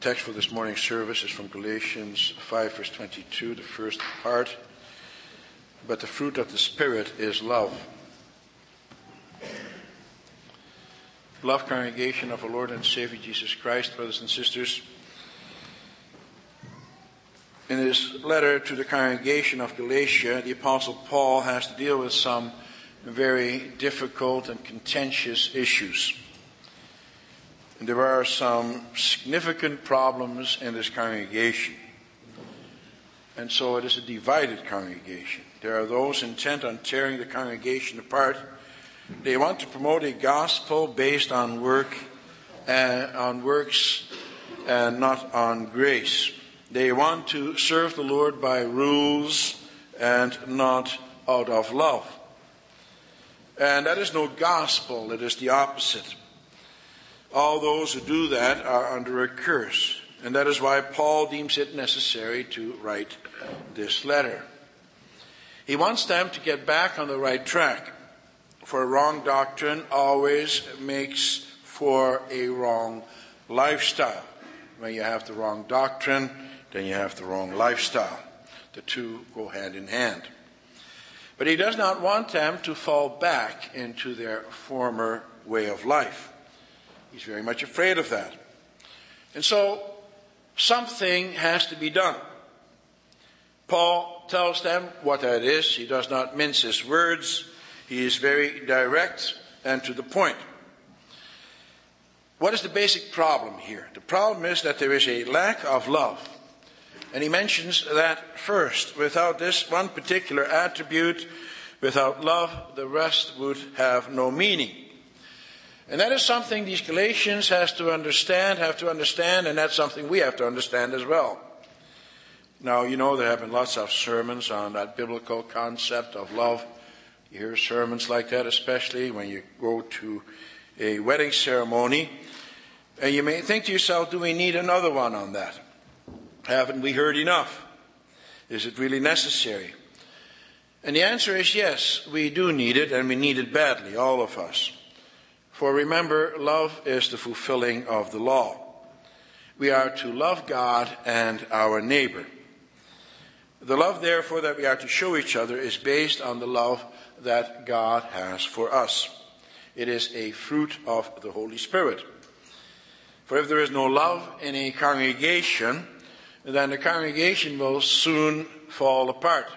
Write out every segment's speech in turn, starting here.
text for this morning's service is from Galatians 5, verse 22, the first part. But the fruit of the Spirit is love. Beloved congregation of our Lord and Savior Jesus Christ, brothers and sisters, in his letter to the congregation of Galatia, the Apostle Paul has to deal with some very difficult and contentious issues. There are some significant problems in this congregation. And so it is a divided congregation. There are those intent on tearing the congregation apart. They want to promote a gospel based on work, on works, and not on grace. They want to serve the Lord by rules and not out of love. And that is no gospel, it is the opposite all those who do that are under a curse. And that is why Paul deems it necessary to write this letter. He wants them to get back on the right track, for a wrong doctrine always makes for a wrong lifestyle. When you have the wrong doctrine, then you have the wrong lifestyle. The two go hand in hand. But he does not want them to fall back into their former way of life. He's very much afraid of that. And so something has to be done. Paul tells them what that is. He does not mince his words. He is very direct and to the point. What is the basic problem here? The problem is that there is a lack of love. And he mentions that first. Without this one particular attribute, without love, the rest would have no meaning. And that is something these Galatians has to understand, have to understand, and that's something we have to understand as well. Now, you know there have been lots of sermons on that biblical concept of love. You hear sermons like that, especially when you go to a wedding ceremony. And you may think to yourself, do we need another one on that? Haven't we heard enough? Is it really necessary? And the answer is yes, we do need it, and we need it badly, all of us. For remember, love is the fulfilling of the law. We are to love God and our neighbor. The love, therefore, that we are to show each other is based on the love that God has for us. It is a fruit of the Holy Spirit. For if there is no love in a congregation, then the congregation will soon fall apart.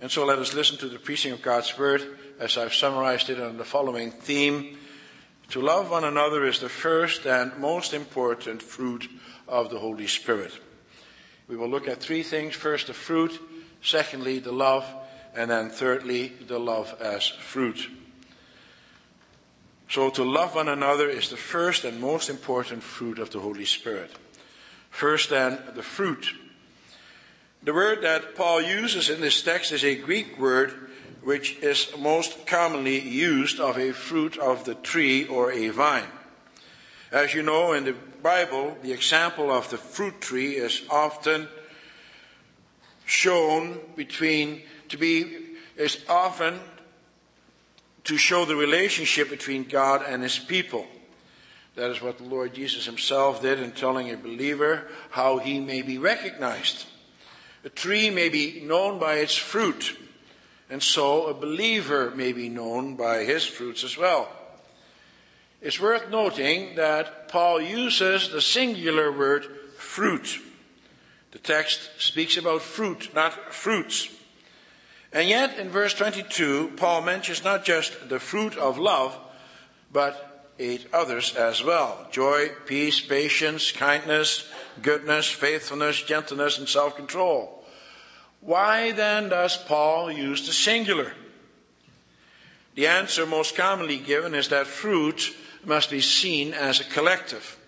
And so let us listen to the preaching of God's Word as I've summarized it on the following theme. To love one another is the first and most important fruit of the Holy Spirit. We will look at three things. First, the fruit. Secondly, the love. And then thirdly, the love as fruit. So to love one another is the first and most important fruit of the Holy Spirit. First then, the fruit. The word that Paul uses in this text is a Greek word which is most commonly used of a fruit of the tree or a vine. As you know, in the Bible, the example of the fruit tree is often shown between, to be, is often to show the relationship between God and his people. That is what the Lord Jesus himself did in telling a believer how he may be recognized. A tree may be known by its fruit. And so a believer may be known by his fruits as well. It's worth noting that Paul uses the singular word fruit. The text speaks about fruit, not fruits. And yet, in verse 22, Paul mentions not just the fruit of love, but eight others as well joy, peace, patience, kindness, goodness, faithfulness, gentleness, and self control. Why then does Paul use the singular? The answer most commonly given is that fruit must be seen as a collective.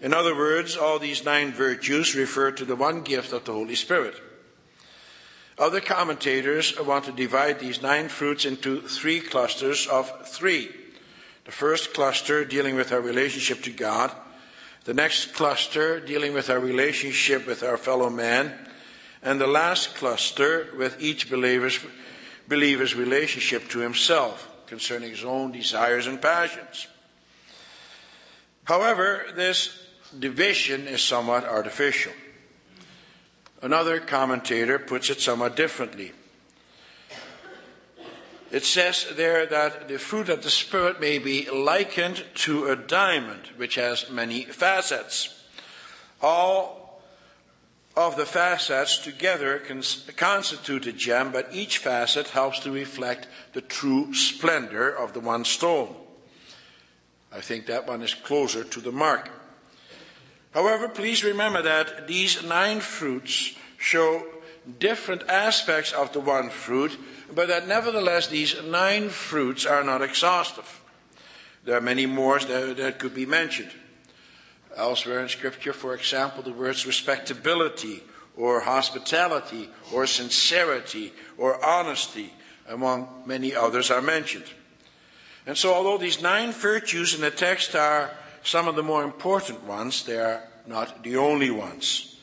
In other words, all these nine virtues refer to the one gift of the Holy Spirit. Other commentators want to divide these nine fruits into three clusters of three. The first cluster dealing with our relationship to God, the next cluster dealing with our relationship with our fellow man, and the last cluster with each believer's, believer's relationship to himself concerning his own desires and passions. However, this division is somewhat artificial. Another commentator puts it somewhat differently. It says there that the fruit of the Spirit may be likened to a diamond, which has many facets. All of the facets together constitute a gem, but each facet helps to reflect the true splendor of the one stone. I think that one is closer to the mark. However, please remember that these nine fruits show different aspects of the one fruit, but that nevertheless these nine fruits are not exhaustive. There are many more that, could be mentioned. Elsewhere in Scripture, for example, the words respectability, or hospitality, or sincerity, or honesty, among many others, are mentioned. And so, although these nine virtues in the text are some of the more important ones, they are not the only ones.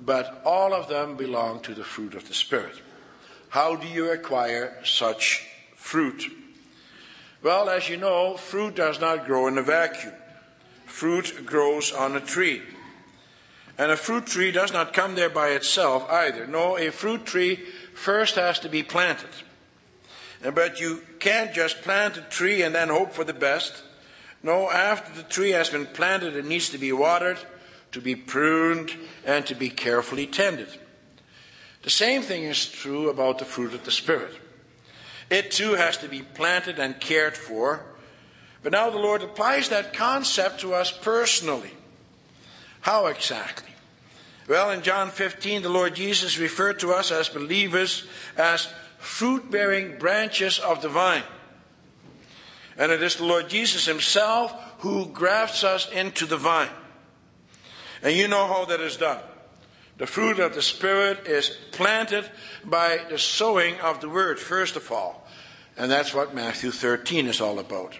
But all of them belong to the fruit of the Spirit. How do you acquire such fruit? Well, as you know, fruit does not grow in a vacuum. Fruit grows on a tree. And a fruit tree does not come there by itself either. No, a fruit tree first has to be planted. But you can't just plant a tree and then hope for the best. No, after the tree has been planted, it needs to be watered, to be pruned, and to be carefully tended. The same thing is true about the fruit of the Spirit. It too has to be planted and cared for. But now the Lord applies that concept to us personally. How exactly? Well, in John 15, the Lord Jesus referred to us as believers as fruit bearing branches of the vine. And it is the Lord Jesus Himself who grafts us into the vine. And you know how that is done. The fruit of the Spirit is planted by the sowing of the Word, first of all. And that's what Matthew 13 is all about.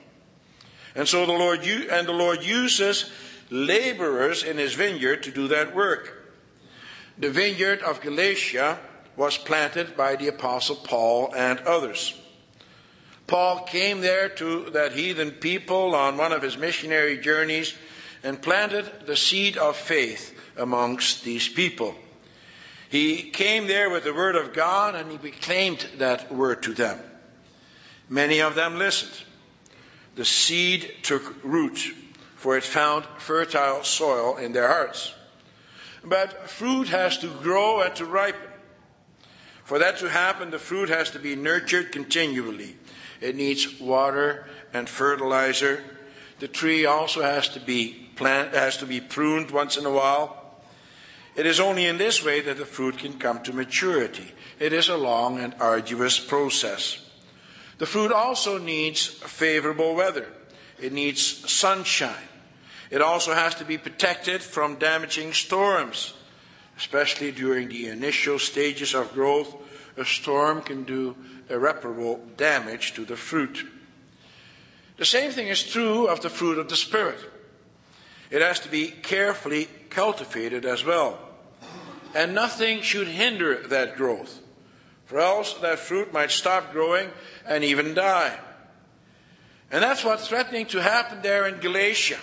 And so the Lord, and the Lord uses laborers in His vineyard to do that work. The vineyard of Galatia was planted by the apostle Paul and others. Paul came there to that heathen people on one of his missionary journeys and planted the seed of faith amongst these people. He came there with the word of God and he proclaimed that word to them. Many of them listened. The seed took root, for it found fertile soil in their hearts. But fruit has to grow and to ripen. For that to happen, the fruit has to be nurtured continually. It needs water and fertilizer. The tree also has to be plant, has to be pruned once in a while. It is only in this way that the fruit can come to maturity. It is a long and arduous process. The fruit also needs favorable weather. It needs sunshine. It also has to be protected from damaging storms. Especially during the initial stages of growth, a storm can do irreparable damage to the fruit. The same thing is true of the fruit of the Spirit. It has to be carefully cultivated as well. And nothing should hinder that growth, else that fruit might stop growing and even die. And that's what's threatening to happen there in Galatia.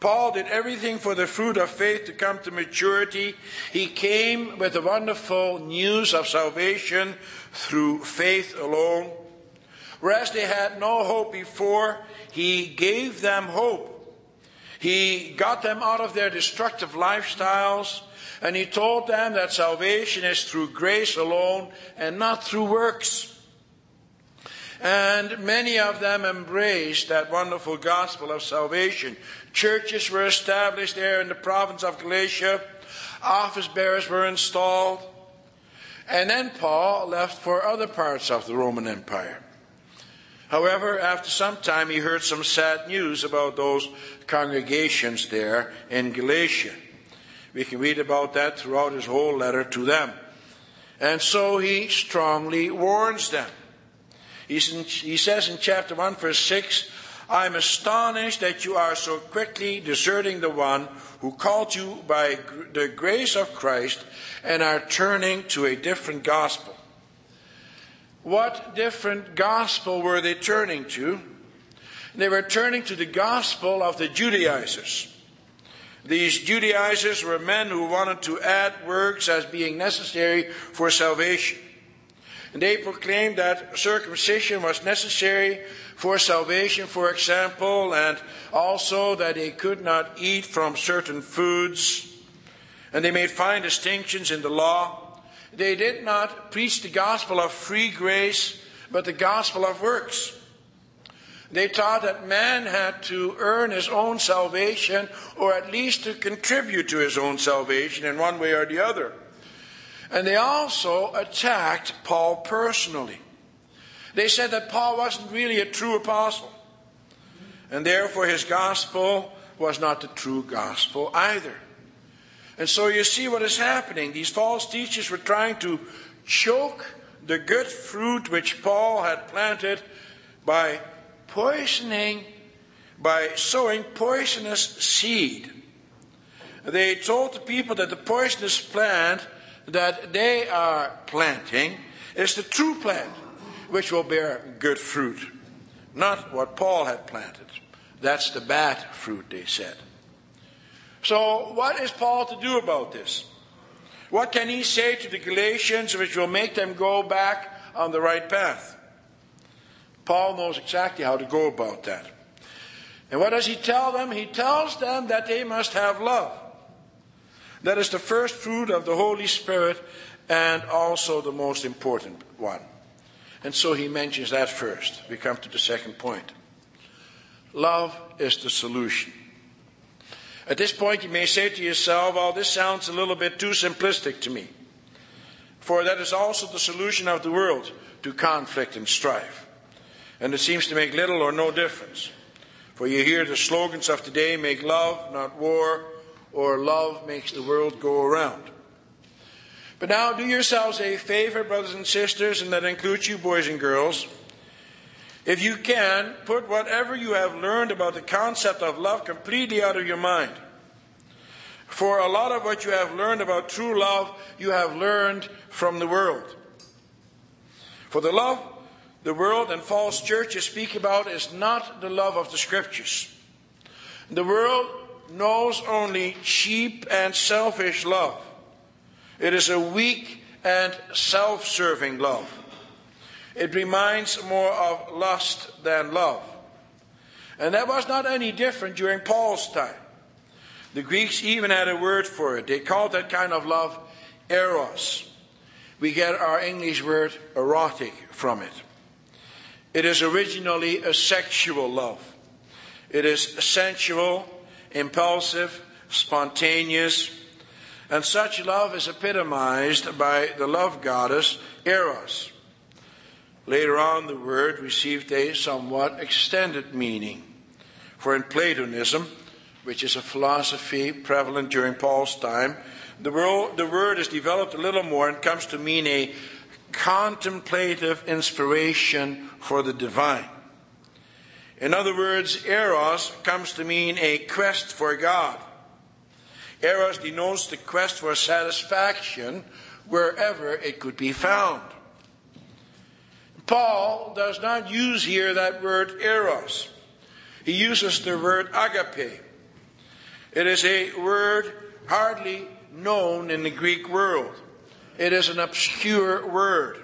Paul did everything for the fruit of faith to come to maturity. He came with the wonderful news of salvation through faith alone. Whereas they had no hope before, he gave them hope. He got them out of their destructive lifestyles, and he told them that salvation is through grace alone and not through works. And many of them embraced that wonderful gospel of salvation. Churches were established there in the province of Galatia. Office bearers were installed. And then Paul left for other parts of the Roman Empire. However, after some time, he heard some sad news about those congregations there in Galatia. We can read about that throughout his whole letter to them. And so he strongly warns them. He says in chapter 1, verse 6, I'm astonished that you are so quickly deserting the one who called you by the grace of Christ and are turning to a different gospel. What different gospel were they turning to? They were turning to the gospel of the Judaizers. These Judaizers were men who wanted to add works as being necessary for salvation. And they proclaimed that circumcision was necessary for salvation, for example, and also that they could not eat from certain foods. And they made fine distinctions in the law. They did not preach the gospel of free grace, but the gospel of works. They taught that man had to earn his own salvation, or at least to contribute to his own salvation in one way or the other. And they also attacked Paul personally. They said that Paul wasn't really a true apostle. And therefore his gospel was not the true gospel either. And so you see what is happening. These false teachers were trying to choke the good fruit which Paul had planted by poisoning, by sowing poisonous seed. They told the people that the poisonous plant that they are planting is the true plant, which will bear good fruit, not what Paul had planted. That's the bad fruit, they said. So, what is Paul to do about this? What can he say to the Galatians which will make them go back on the right path? Paul knows exactly how to go about that. And what does he tell them? He tells them that they must have love. That is the first fruit of the Holy Spirit and also the most important one. And so he mentions that first. We come to the second point. Love is the solution. At this point, you may say to yourself, well, this sounds a little bit too simplistic to me. For that is also the solution of the world to conflict and strife. And it seems to make little or no difference. For you hear the slogans of today make love, not war, or love makes the world go around. But now do yourselves a favor, brothers and sisters, and that includes you boys and girls. If you can, put whatever you have learned about the concept of love completely out of your mind. For a lot of what you have learned about true love, you have learned from the world. For the love the world and false churches speak about is not the love of the scriptures. The world knows only cheap and selfish love. It is a weak and self serving love. It reminds more of lust than love. And that was not any different during Paul's time. The Greeks even had a word for it. They called that kind of love eros. We get our English word erotic from it. It is originally a sexual love. It is sensual, impulsive, spontaneous, and such love is epitomized by the love goddess Eros. Later on, the word received a somewhat extended meaning. For in Platonism, which is a philosophy prevalent during Paul's time, the word, is developed a little more and comes to mean a contemplative inspiration for the divine. In other words, eros comes to mean a quest for God. Eros denotes the quest for satisfaction wherever it could be found. Paul does not use here that word eros. He uses the word agape. It is a word hardly known in the Greek world. It is an obscure word.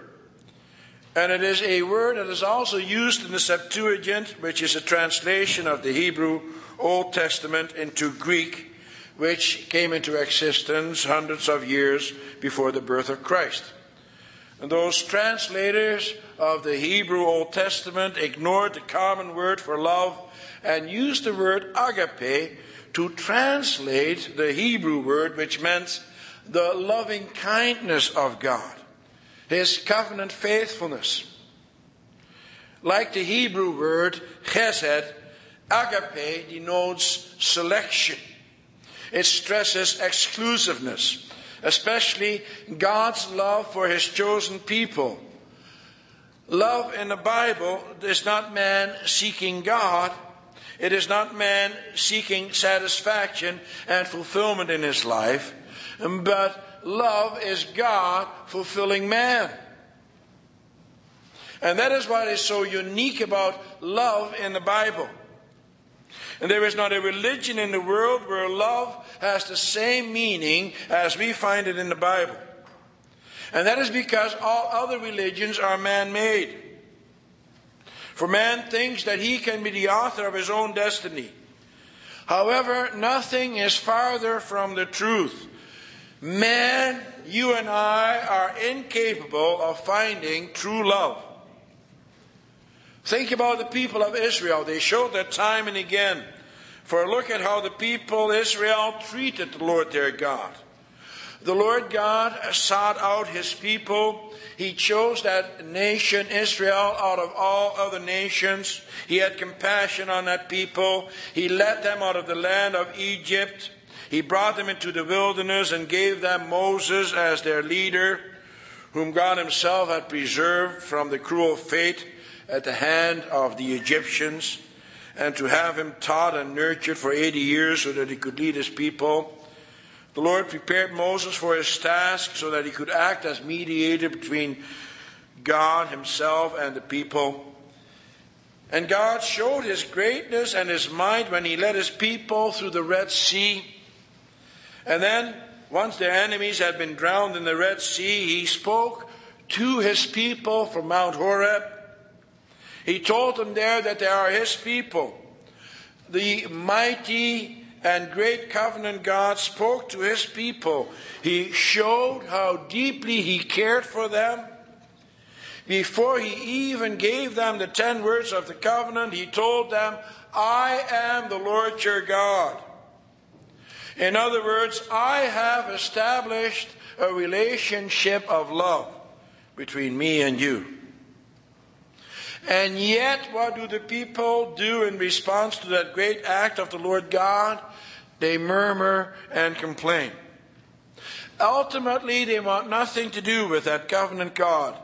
And it is a word that is also used in the Septuagint, which is a translation of the Hebrew Old Testament into Greek, which came into existence hundreds of years before the birth of Christ. And those translators of the Hebrew Old Testament ignored the common word for love and used the word agape to translate the Hebrew word, which meant the loving kindness of God his covenant faithfulness. Like the Hebrew word chesed, agape denotes selection. It stresses exclusiveness, especially God's love for his chosen people. Love in the Bible is not man seeking God. It is not man seeking satisfaction and fulfillment in his life, but love is God fulfilling man. And that is what is so unique about love in the Bible. And there is not a religion in the world where love has the same meaning as we find it in the Bible. And that is because all other religions are man made. For man thinks that he can be the author of his own destiny. However, nothing is farther from the truth. Man, you and I are incapable of finding true love. Think about the people of Israel. They showed that time and again. For look at how the people Israel treated the Lord their God. The Lord God sought out his people. He chose that nation, Israel, out of all other nations. He had compassion on that people. He led them out of the land of Egypt. He brought them into the wilderness and gave them Moses as their leader, whom God himself had preserved from the cruel fate at the hand of the Egyptians, and to have him taught and nurtured for 80 years so that he could lead his people. The Lord prepared Moses for his task so that he could act as mediator between God himself and the people. And God showed his greatness and his might when he led his people through the Red Sea. And then, once their enemies had been drowned in the Red Sea, he spoke to his people from Mount Horeb he told them there that they are his people. The mighty and great covenant God spoke to his people. He showed how deeply he cared for them. Before he even gave them the ten words of the covenant, he told them, I am the Lord your God. In other words, I have established a relationship of love between me and you. And yet, what do the people do in response to that great act of the Lord God? They murmur and complain. Ultimately, they want nothing to do with that covenant God.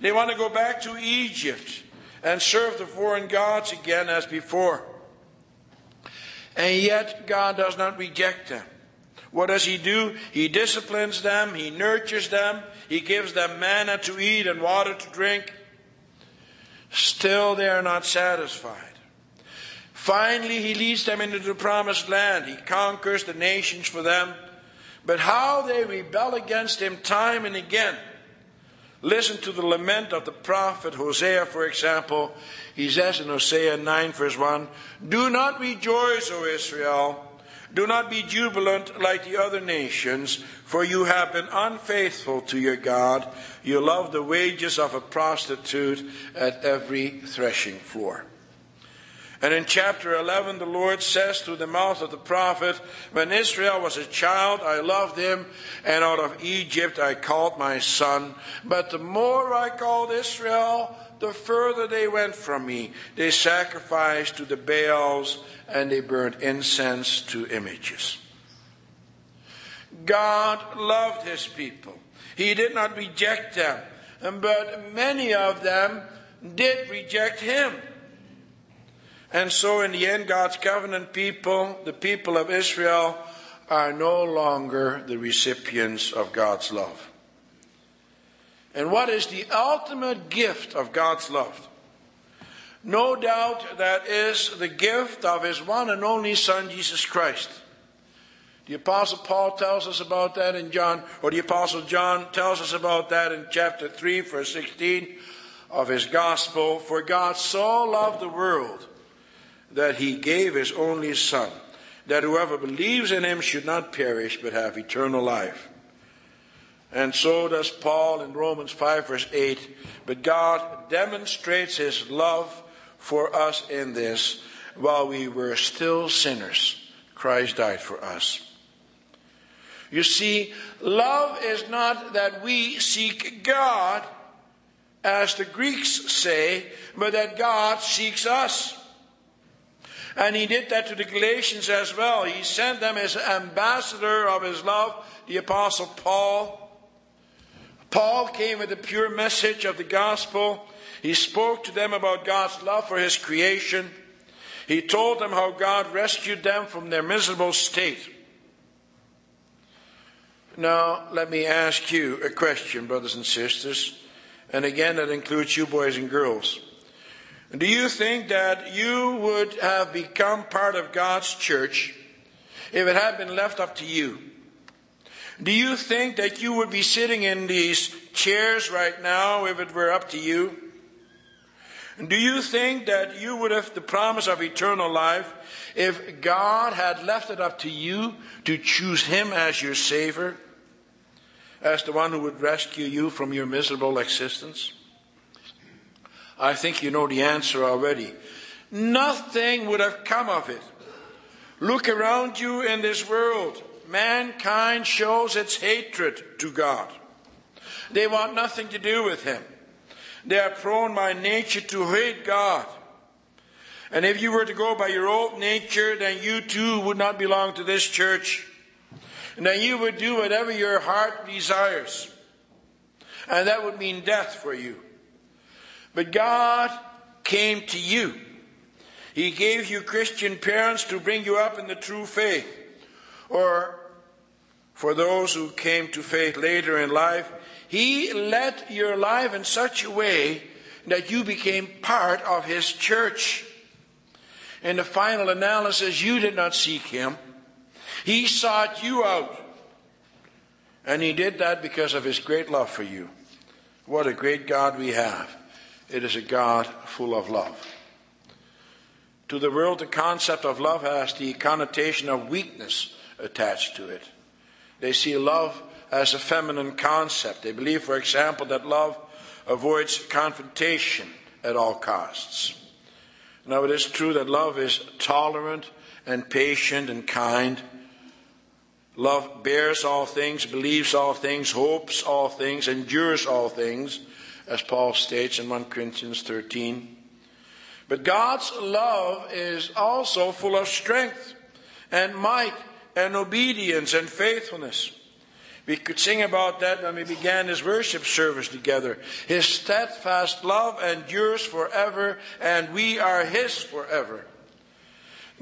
They want to go back to Egypt and serve the foreign gods again as before. And yet, God does not reject them. What does He do? He disciplines them, He nurtures them, He gives them manna to eat and water to drink. Still, they are not satisfied. Finally, he leads them into the promised land. He conquers the nations for them. But how they rebel against him time and again. Listen to the lament of the prophet Hosea, for example. He says in Hosea 9, verse 1 Do not rejoice, O Israel. Do not be jubilant like the other nations, for you have been unfaithful to your God. You love the wages of a prostitute at every threshing floor. And in chapter 11, the Lord says through the mouth of the prophet, When Israel was a child, I loved him, and out of Egypt I called my son. But the more I called Israel, the further they went from me. They sacrificed to the Baals and they burned incense to images. God loved his people. He did not reject them, but many of them did reject him. And so, in the end, God's covenant people, the people of Israel, are no longer the recipients of God's love. And what is the ultimate gift of God's love? No doubt that is the gift of his one and only Son, Jesus Christ. The Apostle Paul tells us about that in John, or the Apostle John tells us about that in chapter 3, verse 16 of his Gospel. For God so loved the world that he gave his only Son, that whoever believes in him should not perish but have eternal life. And so does Paul in Romans 5, verse 8. But God demonstrates his love for us in this while we were still sinners, Christ died for us. You see, love is not that we seek God, as the Greeks say, but that God seeks us. And he did that to the Galatians as well. He sent them as ambassador of his love, the Apostle Paul. Paul came with the pure message of the gospel. He spoke to them about God's love for his creation. He told them how God rescued them from their miserable state. Now, let me ask you a question, brothers and sisters. And again, that includes you boys and girls. Do you think that you would have become part of God's church if it had been left up to you? Do you think that you would be sitting in these chairs right now if it were up to you? Do you think that you would have the promise of eternal life if God had left it up to you to choose Him as your Savior, as the one who would rescue you from your miserable existence? I think you know the answer already. Nothing would have come of it. Look around you in this world. Mankind shows its hatred to God. They want nothing to do with Him. They are prone by nature to hate God. And if you were to go by your old nature, then you too would not belong to this church. And then you would do whatever your heart desires. And that would mean death for you. But God came to you. He gave you Christian parents to bring you up in the true faith. Or for those who came to faith later in life, He led your life in such a way that you became part of His church. In the final analysis, you did not seek Him. He sought you out. And He did that because of His great love for you. What a great God we have. It is a God full of love. To the world, the concept of love has the connotation of weakness attached to it. They see love as a feminine concept. They believe, for example, that love avoids confrontation at all costs. Now, it is true that love is tolerant and patient and kind. Love bears all things, believes all things, hopes all things, endures all things as Paul states in 1 Corinthians 13. But God's love is also full of strength and might and obedience and faithfulness. We could sing about that when we began this worship service together. His steadfast love endures forever, and we are His forever.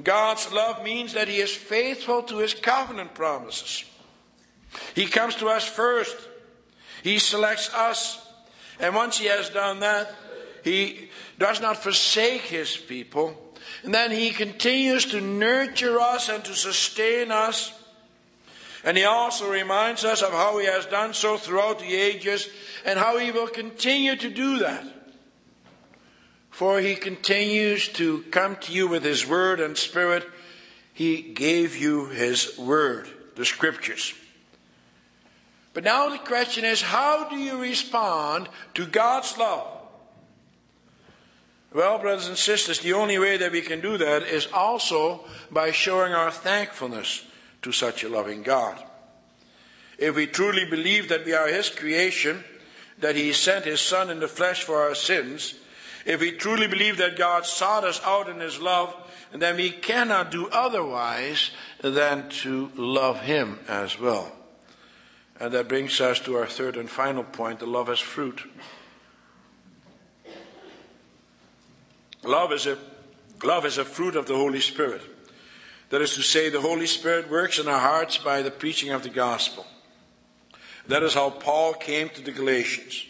God's love means that He is faithful to His covenant promises. He comes to us first. He selects us and once he has done that, he does not forsake his people. And then he continues to nurture us and to sustain us. And he also reminds us of how he has done so throughout the ages and how he will continue to do that. For he continues to come to you with his word and spirit. He gave you his word, the scriptures. But now the question is how do you respond to God's love? Well, brothers and sisters, the only way that we can do that is also by showing our thankfulness to such a loving God. If we truly believe that we are His creation, that He sent His Son in the flesh for our sins, if we truly believe that God sought us out in His love, then we cannot do otherwise than to love Him as well. And that brings us to our third and final point the love as fruit. Love is a love is a fruit of the Holy Spirit. That is to say, the Holy Spirit works in our hearts by the preaching of the gospel. That is how Paul came to the Galatians.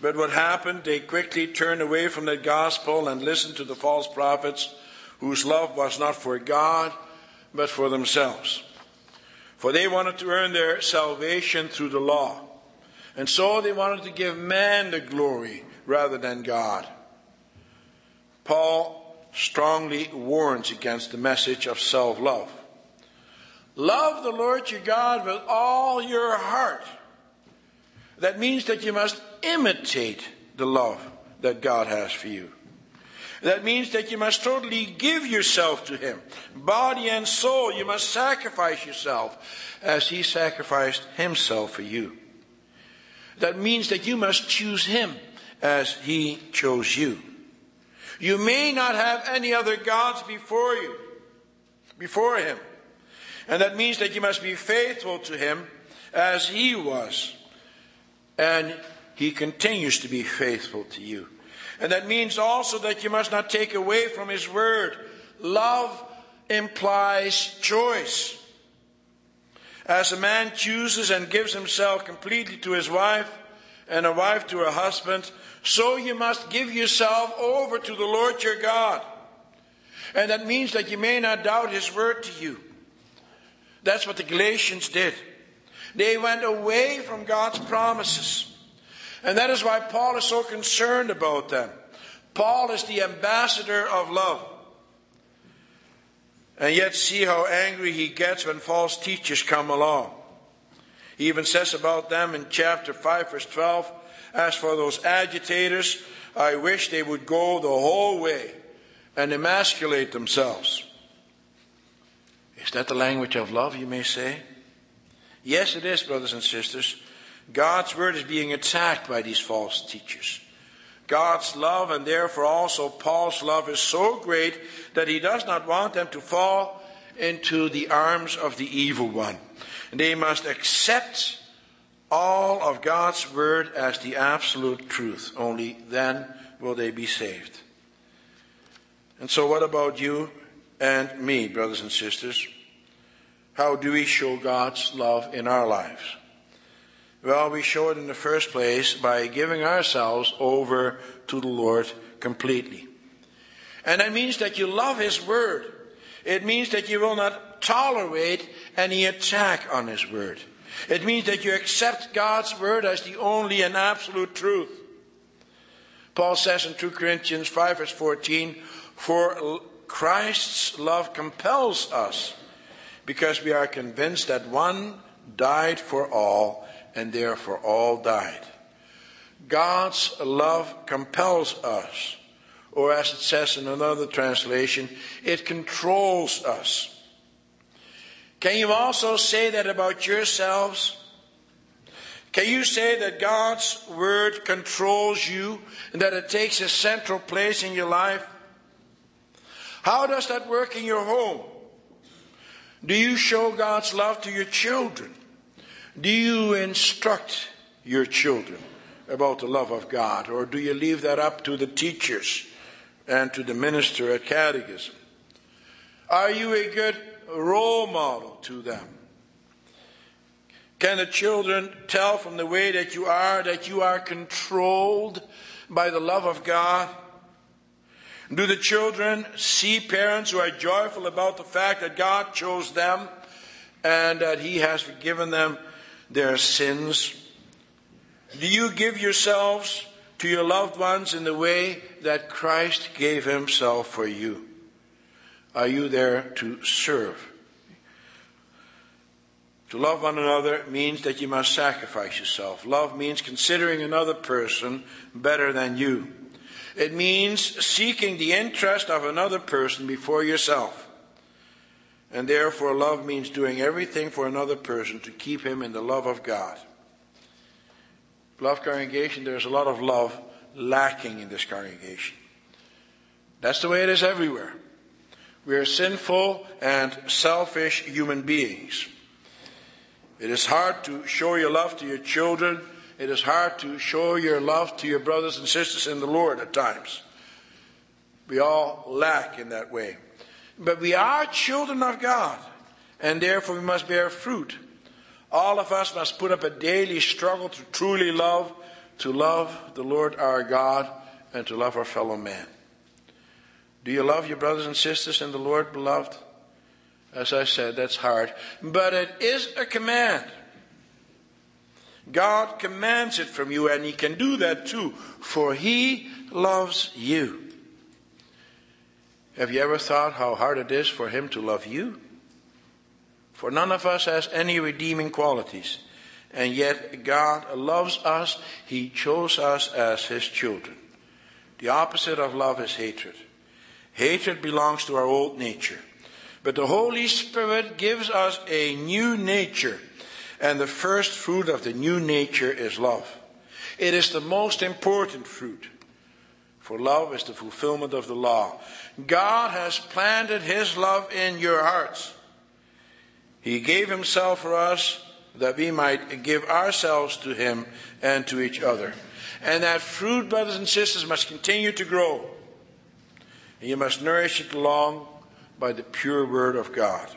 But what happened? They quickly turned away from the gospel and listened to the false prophets whose love was not for God, but for themselves. For they wanted to earn their salvation through the law. And so they wanted to give man the glory rather than God. Paul strongly warns against the message of self love. Love the Lord your God with all your heart. That means that you must imitate the love that God has for you. That means that you must totally give yourself to Him. Body and soul, you must sacrifice yourself as He sacrificed Himself for you. That means that you must choose Him as He chose you. You may not have any other gods before you, before Him. And that means that you must be faithful to Him as He was. And He continues to be faithful to you. And that means also that you must not take away from His Word. Love implies choice. As a man chooses and gives himself completely to his wife, and a wife to her husband, so you must give yourself over to the Lord your God. And that means that you may not doubt his word to you. That's what the Galatians did. They went away from God's promises. And that is why Paul is so concerned about them. Paul is the ambassador of love. And yet, see how angry he gets when false teachers come along. He even says about them in chapter 5, verse 12 As for those agitators, I wish they would go the whole way and emasculate themselves. Is that the language of love, you may say? Yes, it is, brothers and sisters. God's word is being attacked by these false teachers. God's love and therefore also Paul's love is so great that he does not want them to fall into the arms of the evil one. They must accept all of God's word as the absolute truth. Only then will they be saved. And so, what about you and me, brothers and sisters? How do we show God's love in our lives? Well, we show it in the first place by giving ourselves over to the Lord completely. And that means that you love His Word. It means that you will not tolerate any attack on His Word. It means that you accept God's Word as the only and absolute truth. Paul says in 2 Corinthians 5 verse 14, For Christ's love compels us, because we are convinced that one died for all, and therefore all died. God's love compels us, or as it says in another translation, it controls us. Can you also say that about yourselves? Can you say that God's Word controls you and that it takes a central place in your life? How does that work in your home? Do you show God's love to your children? Do you instruct your children about the love of God? Or do you leave that up to the teachers and to the minister at catechism? Are you a good role model to them? Can the children tell from the way that you are that you are controlled by the love of God? Do the children see parents who are joyful about the fact that God chose them and that He has forgiven them their sins? Do you give yourselves to your loved ones in the way that Christ gave Himself for you? Are you there to serve? To love one another means that you must sacrifice yourself. Love means considering another person better than you. It means seeking the interest of another person before yourself. And therefore, love means doing everything for another person to keep him in the love of God. Love congregation, there's a lot of love lacking in this congregation. That's the way it is everywhere. We are sinful and selfish human beings. It is hard to show your love to your children. It is hard to show your love to your brothers and sisters in the Lord at times. We all lack in that way. But we are children of God, and therefore we must bear fruit. All of us must put up a daily struggle to truly love, to love the Lord our God, and to love our fellow man. Do you love your brothers and sisters in the Lord, beloved? As I said, that's hard. But it is a command. God commands it from you, and He can do that too, for He loves you. Have you ever thought how hard it is for Him to love you? For none of us has any redeeming qualities. And yet God loves us. He chose us as His children. The opposite of love is hatred. Hatred belongs to our old nature. But the Holy Spirit gives us a new nature. And the first fruit of the new nature is love. It is the most important fruit. For love is the fulfillment of the law. God has planted His love in your hearts. He gave Himself for us that we might give ourselves to Him and to each other. And that fruit, brothers and sisters, must continue to grow. And you must nourish it along by the pure Word of God.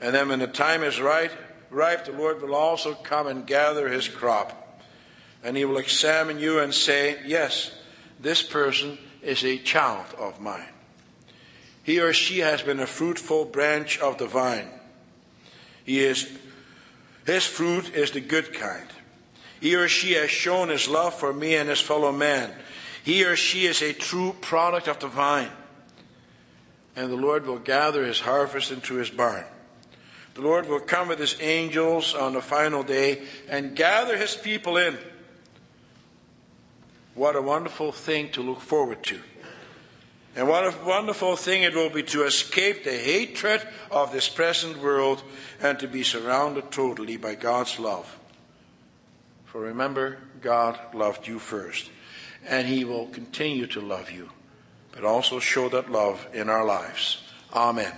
And then when the time is right, ripe, the Lord will also come and gather His crop. And he will examine you and say, Yes, this person is a child of mine. He or she has been a fruitful branch of the vine. He is, his fruit is the good kind. He or she has shown his love for me and his fellow man. He or she is a true product of the vine. And the Lord will gather his harvest into his barn. The Lord will come with his angels on the final day and gather his people in. What a wonderful thing to look forward to. And what a wonderful thing it will be to escape the hatred of this present world and to be surrounded totally by God's love. For remember, God loved you first, and He will continue to love you, but also show that love in our lives. Amen.